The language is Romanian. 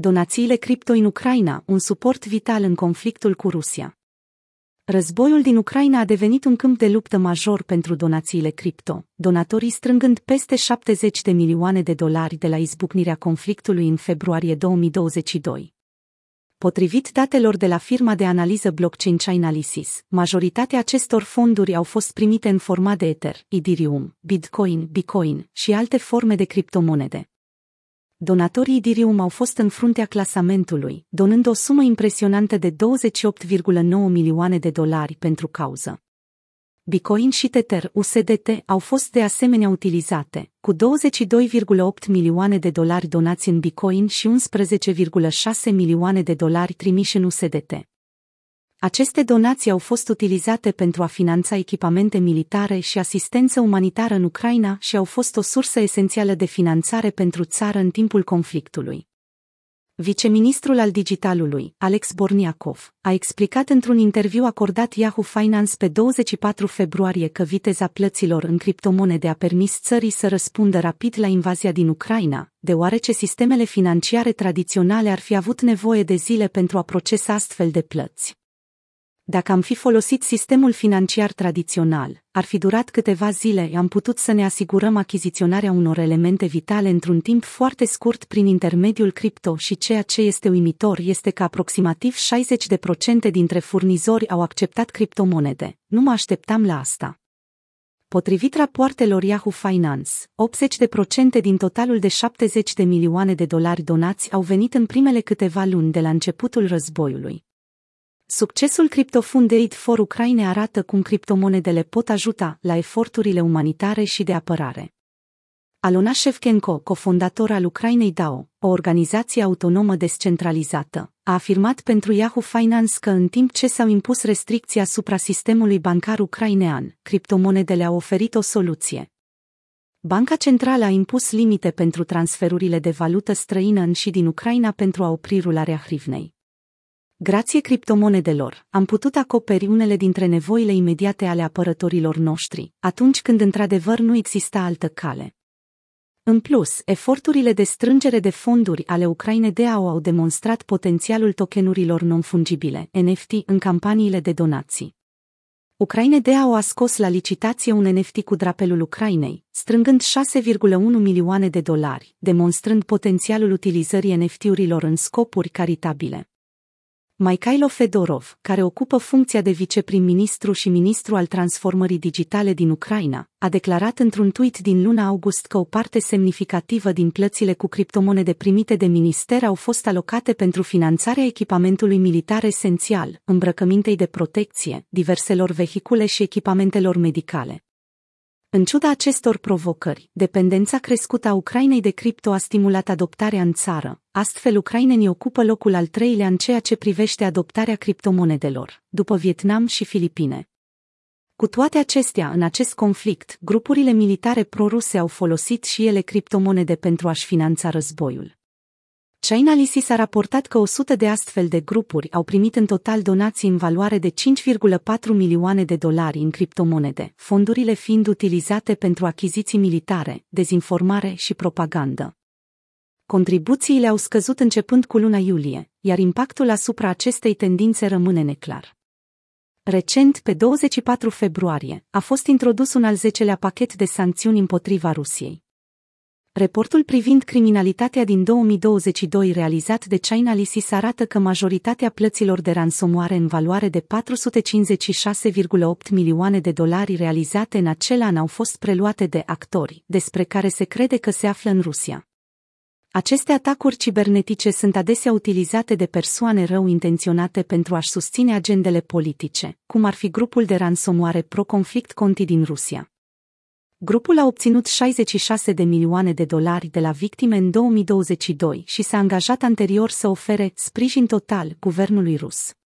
Donațiile cripto în Ucraina, un suport vital în conflictul cu Rusia. Războiul din Ucraina a devenit un câmp de luptă major pentru donațiile cripto, donatorii strângând peste 70 de milioane de dolari de la izbucnirea conflictului în februarie 2022. Potrivit datelor de la firma de analiză blockchain Chainalysis, majoritatea acestor fonduri au fost primite în format de Ether, Ethereum, Bitcoin, Bitcoin și alte forme de criptomonede. Donatorii Ethereum au fost în fruntea clasamentului, donând o sumă impresionantă de 28,9 milioane de dolari pentru cauză. Bitcoin și Tether USDT au fost de asemenea utilizate, cu 22,8 milioane de dolari donați în Bitcoin și 11,6 milioane de dolari trimiși în USDT. Aceste donații au fost utilizate pentru a finanța echipamente militare și asistență umanitară în Ucraina și au fost o sursă esențială de finanțare pentru țară în timpul conflictului. Viceministrul al digitalului, Alex Borniakov, a explicat într-un interviu acordat Yahoo Finance pe 24 februarie că viteza plăților în criptomonede a permis țării să răspundă rapid la invazia din Ucraina, deoarece sistemele financiare tradiționale ar fi avut nevoie de zile pentru a procesa astfel de plăți. Dacă am fi folosit sistemul financiar tradițional, ar fi durat câteva zile, am putut să ne asigurăm achiziționarea unor elemente vitale într-un timp foarte scurt prin intermediul cripto și ceea ce este uimitor este că aproximativ 60% dintre furnizori au acceptat criptomonede. Nu mă așteptam la asta. Potrivit rapoartelor Yahoo Finance, 80% din totalul de 70 de milioane de dolari donați au venit în primele câteva luni de la începutul războiului. Succesul Cryptofund Aid for Ukraine arată cum criptomonedele pot ajuta la eforturile umanitare și de apărare. Alona Shevchenko, cofondator al Ucrainei DAO, o organizație autonomă descentralizată, a afirmat pentru Yahoo Finance că în timp ce s-au impus restricții asupra sistemului bancar ucrainean, criptomonedele au oferit o soluție. Banca Centrală a impus limite pentru transferurile de valută străină în și din Ucraina pentru a opri rularea hrivnei. Grație criptomonedelor, am putut acoperi unele dintre nevoile imediate ale apărătorilor noștri, atunci când într-adevăr nu exista altă cale. În plus, eforturile de strângere de fonduri ale Ucrainei DAO au demonstrat potențialul tokenurilor non-fungibile, NFT, în campaniile de donații. Ucraine DAO a scos la licitație un NFT cu drapelul Ucrainei, strângând 6,1 milioane de dolari, demonstrând potențialul utilizării NFT-urilor în scopuri caritabile. Mikhailo Fedorov, care ocupă funcția de viceprim-ministru și ministru al transformării digitale din Ucraina, a declarat într-un tweet din luna august că o parte semnificativă din plățile cu criptomonede primite de minister au fost alocate pentru finanțarea echipamentului militar esențial, îmbrăcămintei de protecție, diverselor vehicule și echipamentelor medicale. În ciuda acestor provocări, dependența crescută a Ucrainei de cripto a stimulat adoptarea în țară, astfel ucrainenii ocupă locul al treilea în ceea ce privește adoptarea criptomonedelor, după Vietnam și Filipine. Cu toate acestea, în acest conflict, grupurile militare proruse au folosit și ele criptomonede pentru a-și finanța războiul. Chainalysis a raportat că 100 de astfel de grupuri au primit în total donații în valoare de 5,4 milioane de dolari în criptomonede, fondurile fiind utilizate pentru achiziții militare, dezinformare și propagandă. Contribuțiile au scăzut începând cu luna iulie, iar impactul asupra acestei tendințe rămâne neclar. Recent, pe 24 februarie, a fost introdus un al zecelea pachet de sancțiuni împotriva Rusiei. Reportul privind criminalitatea din 2022 realizat de Chainalysis arată că majoritatea plăților de ransomoare în valoare de 456,8 milioane de dolari realizate în acel an au fost preluate de actori, despre care se crede că se află în Rusia. Aceste atacuri cibernetice sunt adesea utilizate de persoane rău intenționate pentru a-și susține agendele politice, cum ar fi grupul de ransomoare pro-conflict Conti din Rusia. Grupul a obținut 66 de milioane de dolari de la victime în 2022 și s-a angajat anterior să ofere sprijin total guvernului rus.